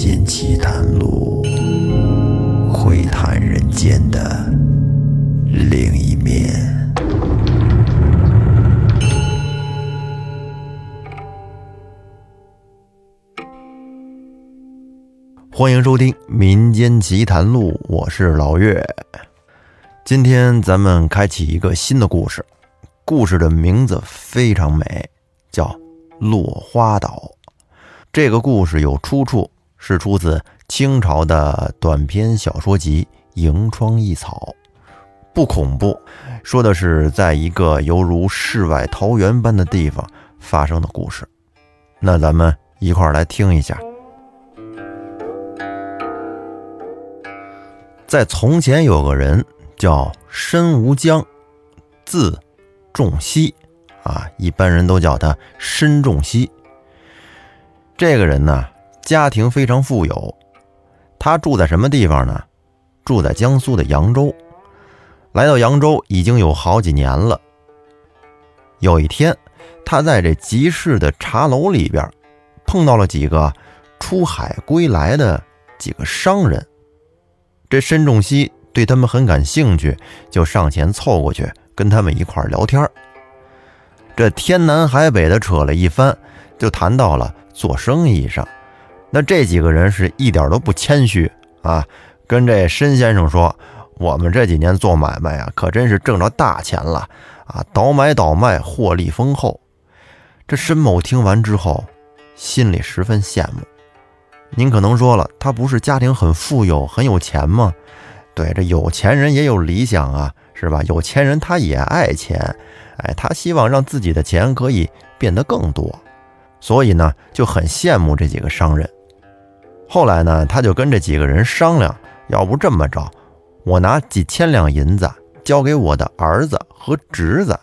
间奇谈录，会谈人间的另一面。欢迎收听《民间奇谈录》，我是老岳。今天咱们开启一个新的故事，故事的名字非常美，叫《落花岛》。这个故事有出处，是出自清朝的短篇小说集《萤窗一草》，不恐怖，说的是在一个犹如世外桃源般的地方发生的故事。那咱们一块儿来听一下。在从前有个人叫申无疆，字仲熙，啊，一般人都叫他申仲熙。这个人呢，家庭非常富有，他住在什么地方呢？住在江苏的扬州。来到扬州已经有好几年了。有一天，他在这集市的茶楼里边，碰到了几个出海归来的几个商人。这申仲熙对他们很感兴趣，就上前凑过去跟他们一块聊天这天南海北的扯了一番，就谈到了做生意上。那这几个人是一点都不谦虚啊，跟这申先生说：“我们这几年做买卖啊，可真是挣着大钱了啊，倒买倒卖，获利丰厚。”这申某听完之后，心里十分羡慕。您可能说了，他不是家庭很富有、很有钱吗？对，这有钱人也有理想啊，是吧？有钱人他也爱钱，哎，他希望让自己的钱可以变得更多，所以呢，就很羡慕这几个商人。后来呢，他就跟这几个人商量，要不这么着，我拿几千两银子交给我的儿子和侄子，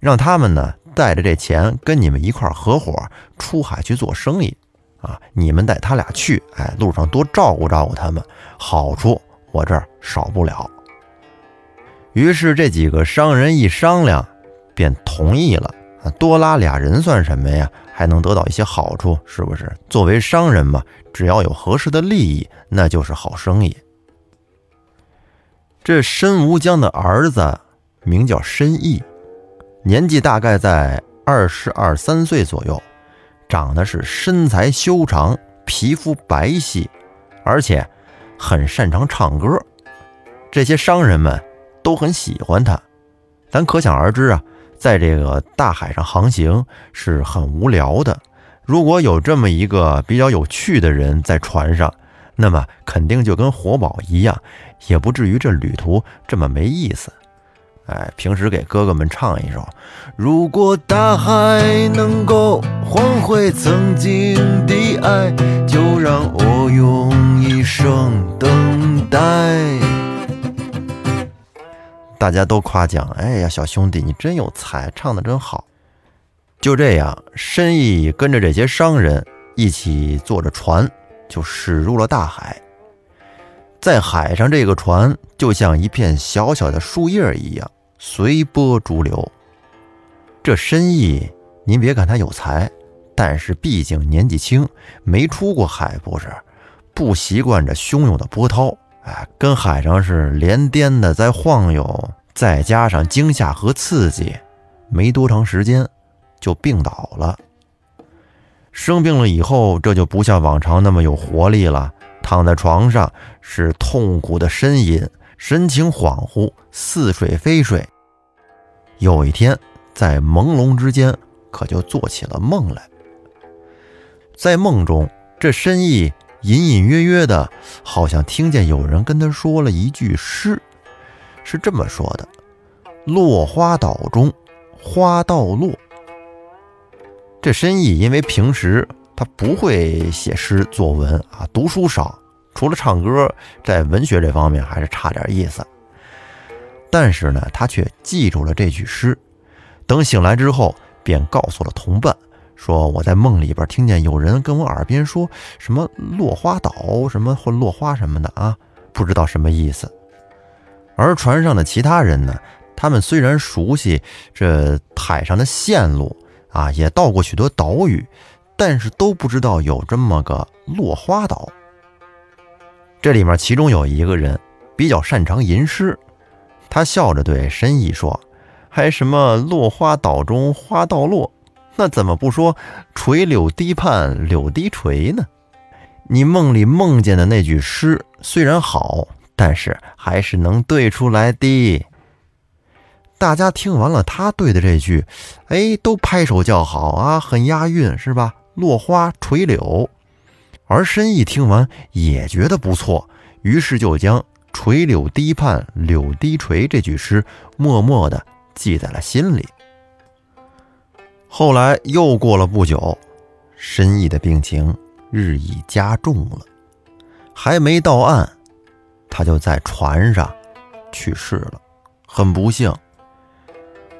让他们呢带着这钱跟你们一块合伙出海去做生意。啊，你们带他俩去，哎，路上多照顾照顾他们，好处我这儿少不了。于是这几个商人一商量，便同意了。啊，多拉俩人算什么呀？还能得到一些好处，是不是？作为商人嘛，只要有合适的利益，那就是好生意。这申无疆的儿子名叫申毅，年纪大概在二十二三岁左右。长得是身材修长，皮肤白皙，而且很擅长唱歌。这些商人们都很喜欢他。咱可想而知啊，在这个大海上航行是很无聊的。如果有这么一个比较有趣的人在船上，那么肯定就跟活宝一样，也不至于这旅途这么没意思。哎，平时给哥哥们唱一首。如果大海能够换回曾经的爱，就让我用一生等待。大家都夸奖，哎呀，小兄弟你真有才，唱的真好。就这样，申毅跟着这些商人一起坐着船，就驶入了大海。在海上，这个船就像一片小小的树叶一样。随波逐流，这申意，您别看他有才，但是毕竟年纪轻，没出过海，不是不习惯这汹涌的波涛，哎，跟海上是连颠的在晃悠，再加上惊吓和刺激，没多长时间就病倒了。生病了以后，这就不像往常那么有活力了，躺在床上是痛苦的呻吟。神情恍惚，似睡非睡。有一天，在朦胧之间，可就做起了梦来。在梦中，这申意隐隐约约的，好像听见有人跟他说了一句诗，是这么说的：“落花岛中，花道落。”这申意因为平时他不会写诗作文啊，读书少。除了唱歌，在文学这方面还是差点意思。但是呢，他却记住了这句诗。等醒来之后，便告诉了同伴，说我在梦里边听见有人跟我耳边说什么“落花岛”什么或“落花”什么的啊，不知道什么意思。而船上的其他人呢，他们虽然熟悉这海上的线路啊，也到过许多岛屿，但是都不知道有这么个落花岛。这里面其中有一个人比较擅长吟诗，他笑着对申毅说：“还什么落花岛中花到落，那怎么不说垂柳堤畔柳堤垂呢？你梦里梦见的那句诗虽然好，但是还是能对出来的。”大家听完了他对的这句，哎，都拍手叫好啊，很押韵是吧？落花垂柳。而申毅听完也觉得不错，于是就将“垂柳堤畔柳堤垂”这句诗默默地记在了心里。后来又过了不久，申毅的病情日益加重了，还没到岸，他就在船上去世了，很不幸。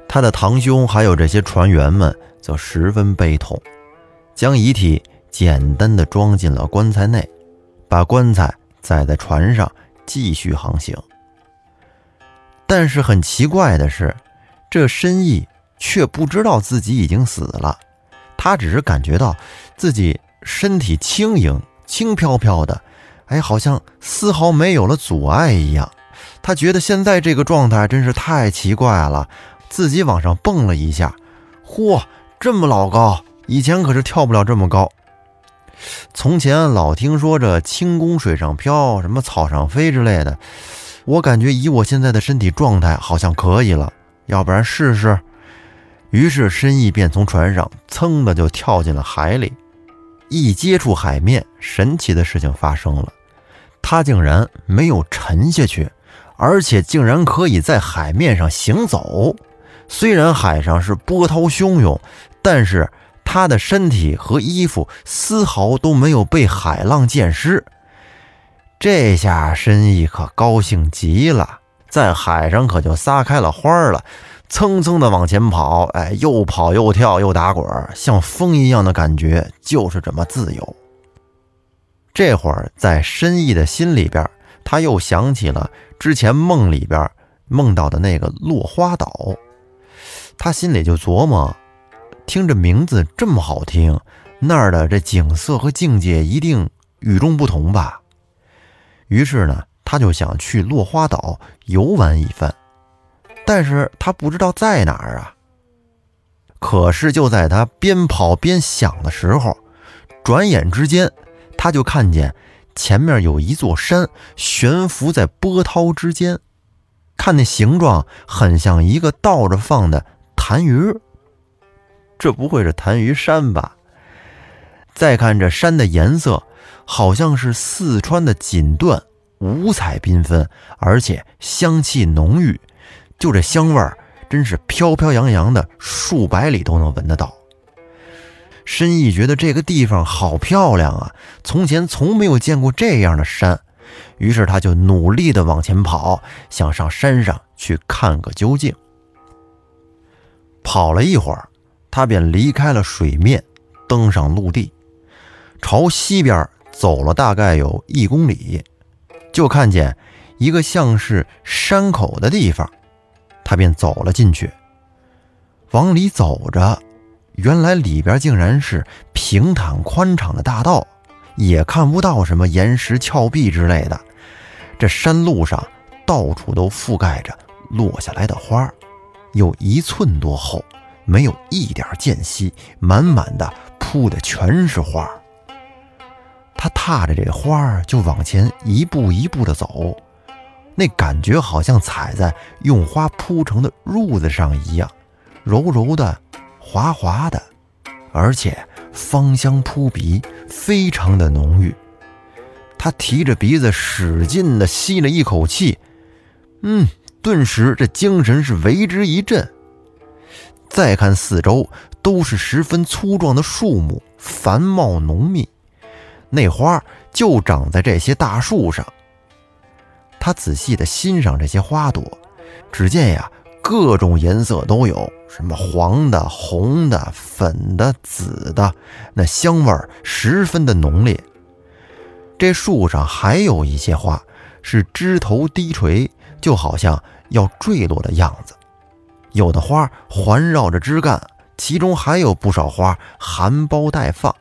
他的堂兄还有这些船员们则十分悲痛，将遗体简单的装进了棺材内，把棺材载在船上继续航行。但是很奇怪的是，这申毅却不知道自己已经死了，他只是感觉到自己身体轻盈、轻飘飘的，哎，好像丝毫没有了阻碍一样。他觉得现在这个状态真是太奇怪了。自己往上蹦了一下，嚯，这么老高！以前可是跳不了这么高。从前老听说这轻功水上漂，什么草上飞之类的，我感觉以我现在的身体状态，好像可以了。要不然试试？于是申毅便从船上噌的就跳进了海里。一接触海面，神奇的事情发生了，他竟然没有沉下去，而且竟然可以在海面上行走。虽然海上是波涛汹涌，但是他的身体和衣服丝毫都没有被海浪溅湿。这下申毅可高兴极了，在海上可就撒开了花了，蹭蹭的往前跑，哎，又跑又跳又打滚，像风一样的感觉，就是这么自由。这会儿在申毅的心里边，他又想起了之前梦里边梦到的那个落花岛。他心里就琢磨，听着名字这么好听，那儿的这景色和境界一定与众不同吧。于是呢，他就想去落花岛游玩一番，但是他不知道在哪儿啊。可是就在他边跑边想的时候，转眼之间，他就看见前面有一座山悬浮在波涛之间，看那形状很像一个倒着放的。痰盂，这不会是痰盂山吧？再看这山的颜色，好像是四川的锦缎，五彩缤纷，而且香气浓郁。就这香味儿，真是飘飘扬扬的，数百里都能闻得到。申毅觉得这个地方好漂亮啊，从前从没有见过这样的山，于是他就努力的往前跑，想上山上去看个究竟。跑了一会儿，他便离开了水面，登上陆地，朝西边走了大概有一公里，就看见一个像是山口的地方，他便走了进去。往里走着，原来里边竟然是平坦宽敞的大道，也看不到什么岩石峭壁之类的。这山路上到处都覆盖着落下来的花。有一寸多厚，没有一点间隙，满满的铺的全是花。他踏着这花就往前一步一步的走，那感觉好像踩在用花铺成的褥子上一样，柔柔的，滑滑的，而且芳香扑鼻，非常的浓郁。他提着鼻子使劲的吸了一口气，嗯。顿时，这精神是为之一振。再看四周，都是十分粗壮的树木，繁茂浓密。那花就长在这些大树上。他仔细的欣赏这些花朵，只见呀，各种颜色都有，什么黄的、红的、粉的、紫的，那香味儿十分的浓烈。这树上还有一些花，是枝头低垂。就好像要坠落的样子，有的花环绕着枝干，其中还有不少花含苞待放，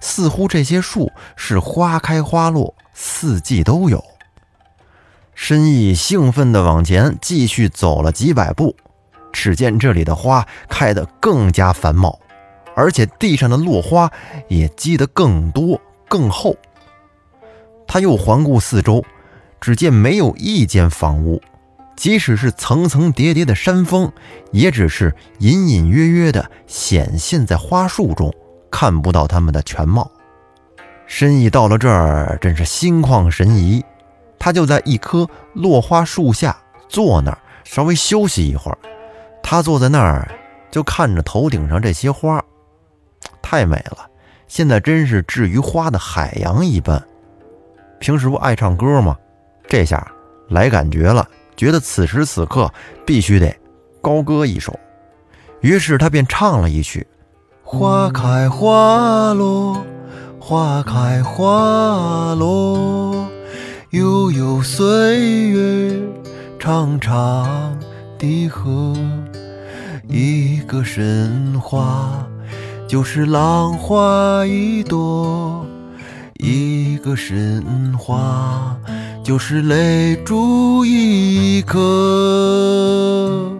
似乎这些树是花开花落，四季都有。申毅兴奋地往前继续走了几百步，只见这里的花开得更加繁茂，而且地上的落花也积得更多更厚。他又环顾四周，只见没有一间房屋，即使是层层叠叠的山峰，也只是隐隐约约地显现在花树中，看不到它们的全貌。申毅到了这儿，真是心旷神怡。他就在一棵落花树下坐那儿，稍微休息一会儿。他坐在那儿，就看着头顶上这些花，太美了。现在真是置于花的海洋一般。平时不爱唱歌吗？这下来感觉了，觉得此时此刻必须得高歌一首。于是他便唱了一曲：花开花落，花开花落。悠悠岁月，长长的河，一个神话就是浪花一朵，一个神话就是泪珠一颗。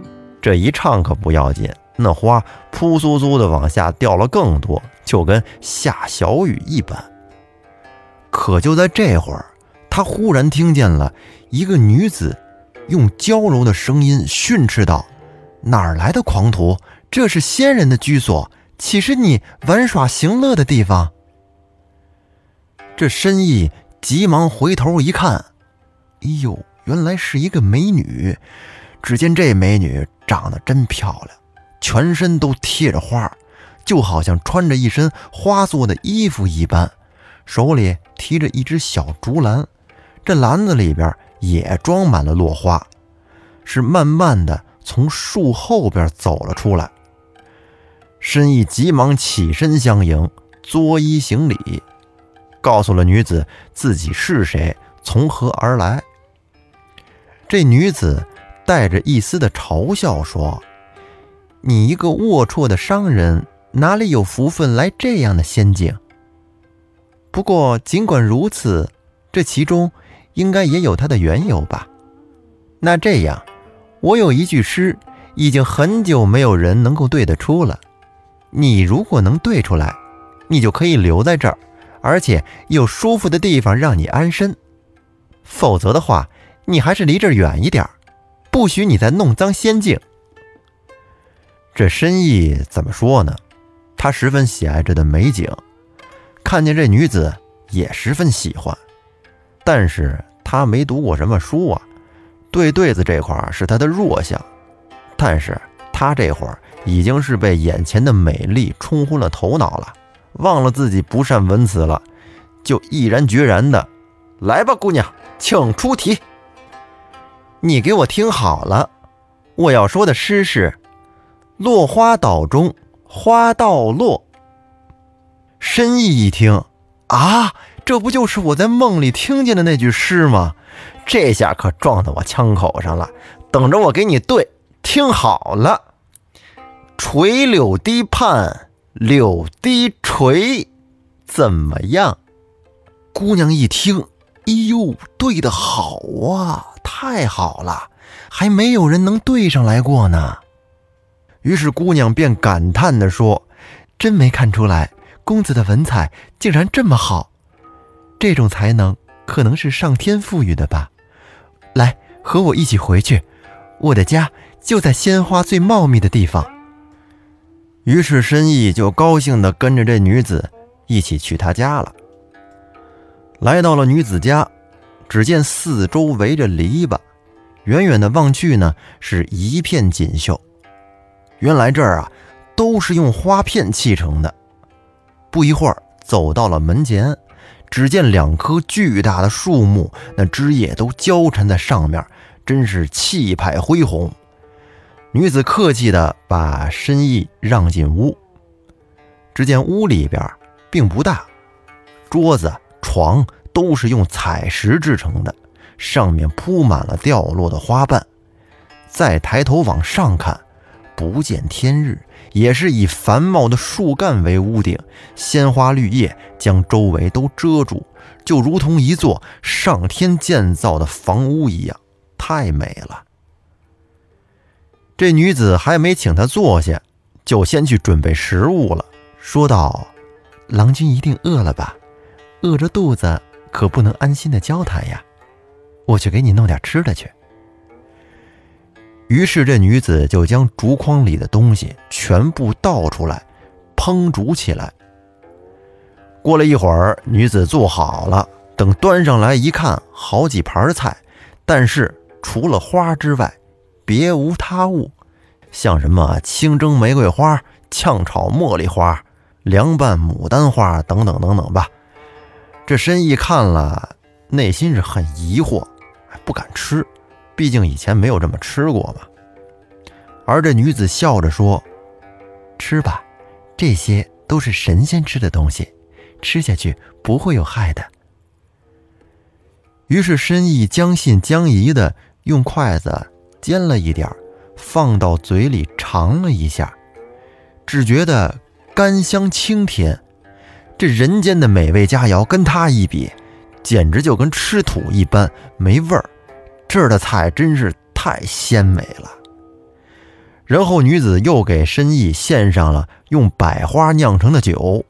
这一唱可不要紧，那花扑簌簌的往下掉了更多，就跟下小雨一般。可就在这会儿。他忽然听见了一个女子用娇柔的声音训斥道：“哪儿来的狂徒？这是仙人的居所，岂是你玩耍行乐的地方？”这申意急忙回头一看，哎呦，原来是一个美女。只见这美女长得真漂亮，全身都贴着花，就好像穿着一身花做的衣服一般，手里提着一只小竹篮。这篮子里边也装满了落花，是慢慢的从树后边走了出来。申毅急忙起身相迎，作揖行礼，告诉了女子自己是谁，从何而来。这女子带着一丝的嘲笑说：“你一个龌龊的商人，哪里有福分来这样的仙境？不过尽管如此，这其中……”应该也有它的缘由吧。那这样，我有一句诗，已经很久没有人能够对得出了。你如果能对出来，你就可以留在这儿，而且有舒服的地方让你安身。否则的话，你还是离这儿远一点，不许你再弄脏仙境。这深意怎么说呢？他十分喜爱这的美景，看见这女子也十分喜欢。但是他没读过什么书啊，对对子这块是他的弱项。但是他这会儿已经是被眼前的美丽冲昏了头脑了，忘了自己不善文辞了，就毅然决然的来吧，姑娘，请出题。你给我听好了，我要说的诗是：落花岛中花道落。深意一听啊。这不就是我在梦里听见的那句诗吗？这下可撞到我枪口上了。等着我给你对，听好了：垂柳堤畔柳堤垂，怎么样？姑娘一听，哎呦，对的好啊，太好了，还没有人能对上来过呢。于是姑娘便感叹地说：“真没看出来，公子的文采竟然这么好。”这种才能可能是上天赋予的吧。来，和我一起回去，我的家就在鲜花最茂密的地方。于是申毅就高兴地跟着这女子一起去他家了。来到了女子家，只见四周围着篱笆，远远的望去呢，是一片锦绣。原来这儿啊，都是用花片砌成的。不一会儿，走到了门前。只见两棵巨大的树木，那枝叶都交缠在上面，真是气派恢宏。女子客气地把申毅让进屋。只见屋里边并不大，桌子、床都是用彩石制成的，上面铺满了掉落的花瓣。再抬头往上看，不见天日，也是以繁茂的树干为屋顶，鲜花绿叶将周围都遮住，就如同一座上天建造的房屋一样，太美了。这女子还没请他坐下，就先去准备食物了，说道：“郎君一定饿了吧？饿着肚子可不能安心的交谈呀，我去给你弄点吃的去。”于是，这女子就将竹筐里的东西全部倒出来，烹煮起来。过了一会儿，女子做好了，等端上来一看，好几盘菜，但是除了花之外，别无他物，像什么清蒸玫瑰花、炝炒茉莉花、凉拌牡丹花等等等等吧。这申义看了，内心是很疑惑，不敢吃。毕竟以前没有这么吃过嘛。而这女子笑着说：“吃吧，这些都是神仙吃的东西，吃下去不会有害的。”于是申意将信将疑的用筷子尖了一点，放到嘴里尝了一下，只觉得甘香清甜。这人间的美味佳肴跟他一比，简直就跟吃土一般，没味儿。这儿的菜真是太鲜美了。然后女子又给申义献上了用百花酿成的酒，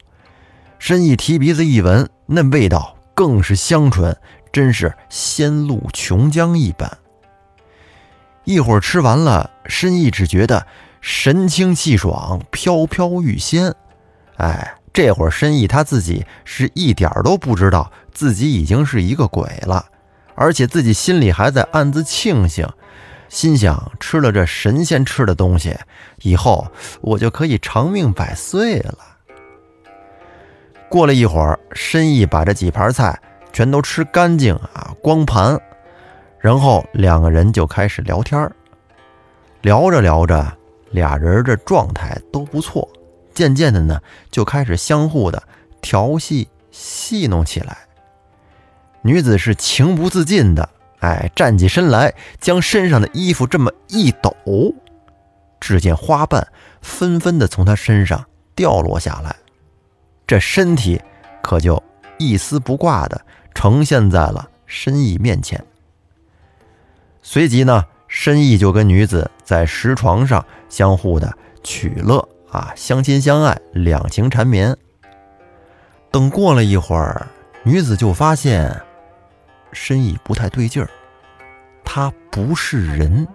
申义提鼻子一闻，那味道更是香醇，真是仙露琼浆一般。一会儿吃完了，申义只觉得神清气爽，飘飘欲仙。哎，这会儿申义他自己是一点都不知道自己已经是一个鬼了。而且自己心里还在暗自庆幸，心想吃了这神仙吃的东西，以后我就可以长命百岁了。过了一会儿，申义把这几盘菜全都吃干净啊，光盘，然后两个人就开始聊天聊着聊着，俩人这状态都不错，渐渐的呢，就开始相互的调戏戏弄起来。女子是情不自禁的，哎，站起身来，将身上的衣服这么一抖，只见花瓣纷纷的从她身上掉落下来，这身体可就一丝不挂的呈现在了申意面前。随即呢，申意就跟女子在石床上相互的取乐啊，相亲相爱，两情缠绵。等过了一会儿，女子就发现。申意不太对劲儿，他不是人，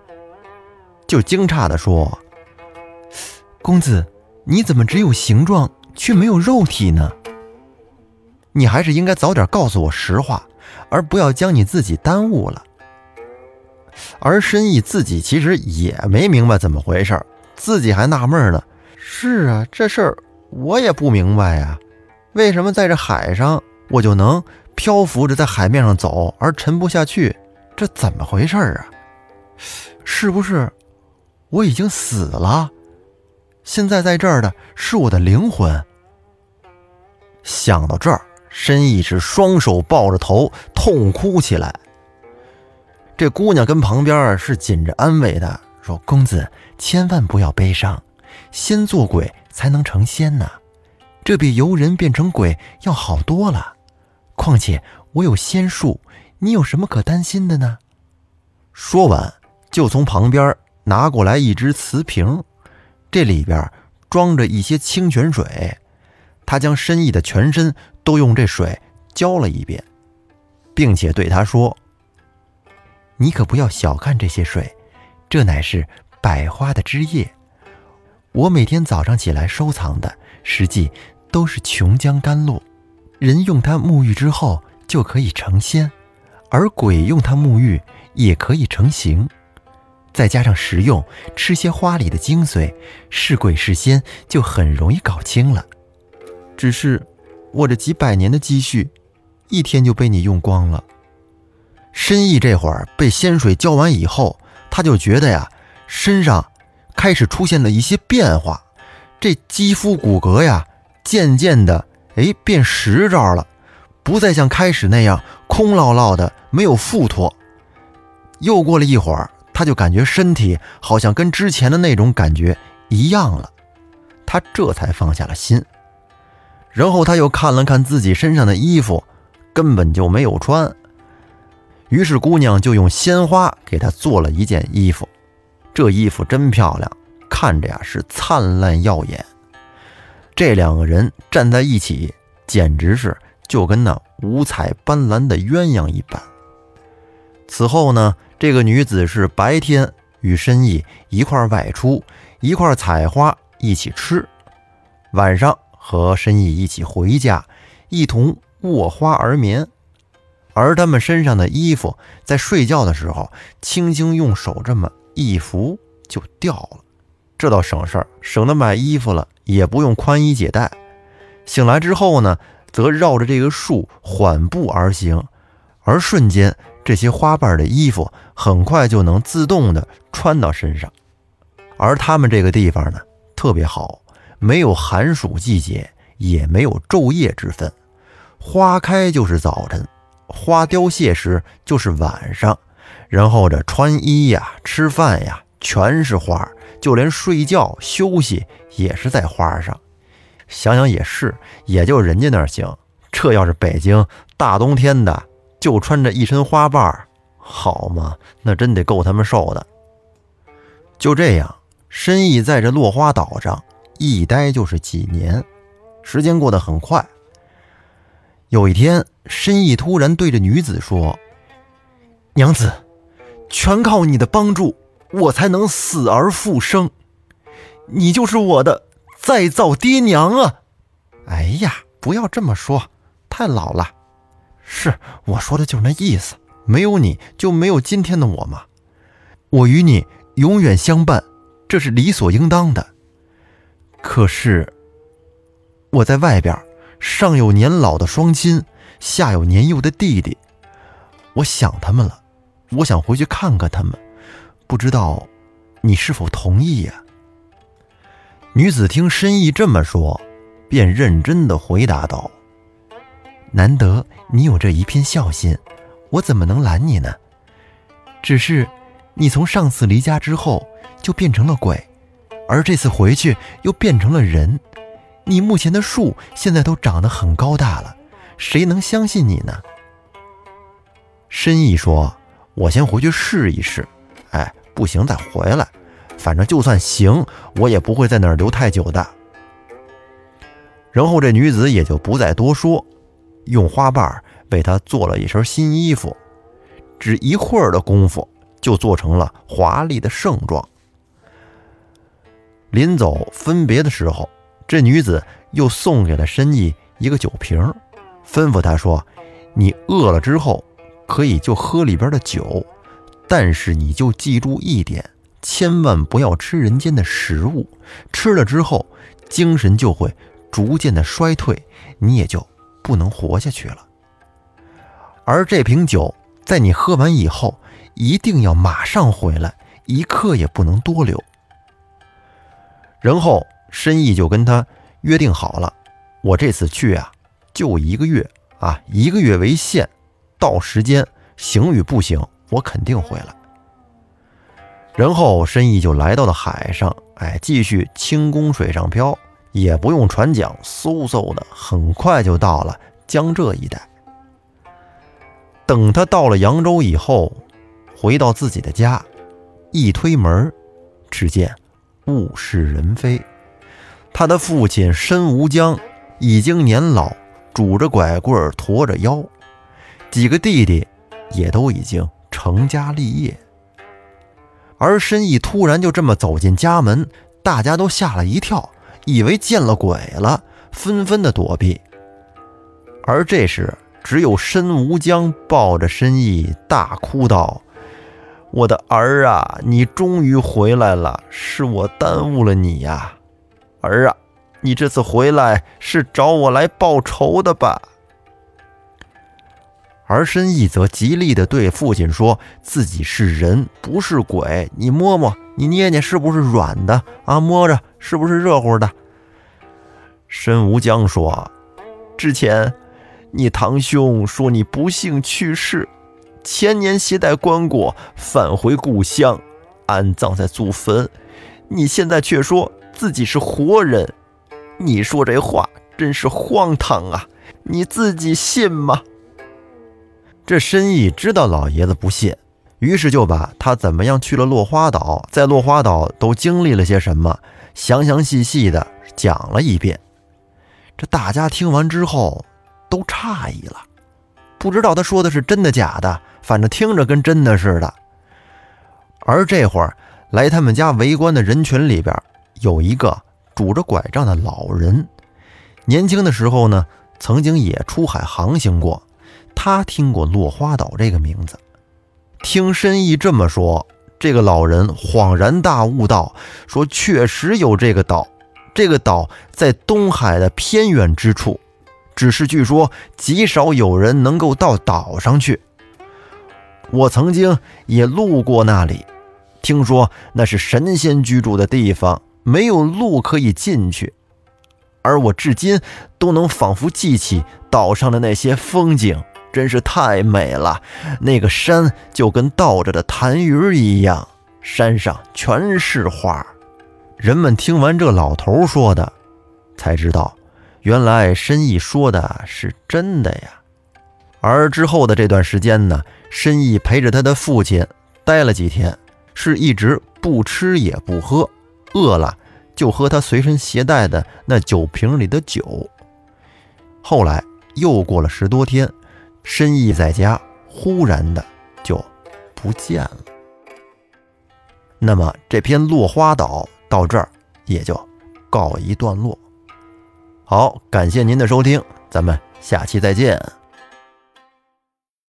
就惊诧地说：“公子，你怎么只有形状却没有肉体呢？你还是应该早点告诉我实话，而不要将你自己耽误了。”而申意自己其实也没明白怎么回事，自己还纳闷呢。是啊，这事儿我也不明白呀，为什么在这海上我就能？漂浮着在海面上走，而沉不下去，这怎么回事啊？是不是我已经死了？现在在这儿的是我的灵魂。想到这儿，申义是双手抱着头痛哭起来。这姑娘跟旁边是紧着安慰他，说：“公子千万不要悲伤，先做鬼才能成仙呢，这比由人变成鬼要好多了。”况且我有仙术，你有什么可担心的呢？说完，就从旁边拿过来一只瓷瓶，这里边装着一些清泉水。他将申义的全身都用这水浇了一遍，并且对他说：“你可不要小看这些水，这乃是百花的枝叶。我每天早上起来收藏的，实际都是琼浆甘露。”人用它沐浴之后就可以成仙，而鬼用它沐浴也可以成形。再加上食用，吃些花里的精髓，是鬼是仙就很容易搞清了。只是我这几百年的积蓄，一天就被你用光了。申意这会儿被仙水浇完以后，他就觉得呀，身上开始出现了一些变化，这肌肤骨骼呀，渐渐的。哎，变实招了，不再像开始那样空落落的，没有附托。又过了一会儿，他就感觉身体好像跟之前的那种感觉一样了。他这才放下了心。然后他又看了看自己身上的衣服，根本就没有穿。于是姑娘就用鲜花给他做了一件衣服，这衣服真漂亮，看着呀是灿烂耀眼。这两个人站在一起，简直是就跟那五彩斑斓的鸳鸯一般。此后呢，这个女子是白天与申义一块外出，一块采花，一起吃；晚上和申义一起回家，一同卧花而眠。而他们身上的衣服，在睡觉的时候，轻轻用手这么一拂就掉了，这倒省事儿，省得买衣服了也不用宽衣解带。醒来之后呢，则绕着这个树缓步而行，而瞬间这些花瓣的衣服很快就能自动的穿到身上。而他们这个地方呢，特别好，没有寒暑季节，也没有昼夜之分，花开就是早晨。花凋谢时就是晚上，然后这穿衣呀、吃饭呀，全是花，就连睡觉休息也是在花上。想想也是，也就人家那儿行。这要是北京大冬天的，就穿着一身花瓣，好吗？那真得够他们受的。就这样，申义在这落花岛上一待就是几年，时间过得很快。有一天，申义突然对着女子说：“娘子，全靠你的帮助，我才能死而复生。你就是我的再造爹娘啊！”哎呀，不要这么说，太老了。是我说的就是那意思。没有你就没有今天的我嘛。我与你永远相伴，这是理所应当的。可是我在外边。上有年老的双亲，下有年幼的弟弟，我想他们了，我想回去看看他们，不知道你是否同意呀？女子听申意这么说，便认真的回答道：“难得你有这一片孝心，我怎么能拦你呢？只是你从上次离家之后就变成了鬼，而这次回去又变成了人。”你目前的树现在都长得很高大了，谁能相信你呢？申意说：“我先回去试一试，不行再回来，反正就算行，我也不会在那儿留太久的。”然后这女子也就不再多说，用花瓣为他做了一身新衣服，只一会儿的功夫就做成了华丽的盛装。临走分别的时候。这女子又送给了申义一个酒瓶，吩咐他说：“你饿了之后，可以就喝里边的酒，但是你就记住一点，千万不要吃人间的食物，吃了之后精神就会逐渐的衰退，你也就不能活下去了。而这瓶酒在你喝完以后，一定要马上回来，一刻也不能多留。”然后。申义就跟他约定好了，我这次去啊，就一个月啊，一个月为限，到时间行与不行，我肯定回来。然后申义就来到了海上，哎，继续轻功水上漂，也不用船桨，嗖嗖的，很快就到了江浙一带。等他到了扬州以后，回到自己的家，一推门，只见物是人非。他的父亲申无疆已经年老，拄着拐棍，驮着腰；几个弟弟也都已经成家立业。而申义突然就这么走进家门，大家都吓了一跳，以为见了鬼了，纷纷的躲避。而这时，只有申无疆抱着申义大哭道：“我的儿啊，你终于回来了，是我耽误了你呀。”儿啊，你这次回来是找我来报仇的吧？而申义则极力的对父亲说自己是人，不是鬼。你摸摸，你捏捏，是不是软的啊？摸着是不是热乎的？申无疆说：“之前你堂兄说你不幸去世，前年携带棺椁返回故乡，安葬在祖坟。你现在却说。”自己是活人，你说这话真是荒唐啊！你自己信吗？这申意知道老爷子不信，于是就把他怎么样去了落花岛，在落花岛都经历了些什么，详详细细的讲了一遍。这大家听完之后都诧异了，不知道他说的是真的假的，反正听着跟真的似的。而这会儿来他们家围观的人群里边，有一个拄着拐杖的老人，年轻的时候呢，曾经也出海航行过。他听过落花岛这个名字，听申义这么说，这个老人恍然大悟道：“说确实有这个岛，这个岛在东海的偏远之处，只是据说极少有人能够到岛上去。我曾经也路过那里，听说那是神仙居住的地方，没有路可以进去，而我至今都能仿佛记起岛上的那些风景。”真是太美了，那个山就跟倒着的痰盂一样，山上全是花。人们听完这老头说的，才知道原来申义说的是真的呀。而之后的这段时间呢，申义陪着他的父亲待了几天，是一直不吃也不喝，饿了就喝他随身携带的那酒瓶里的酒。后来又过了十多天。深意在家，忽然的就不见了。那么这篇落花岛到这儿也就告一段落。好，感谢您的收听，咱们下期再见。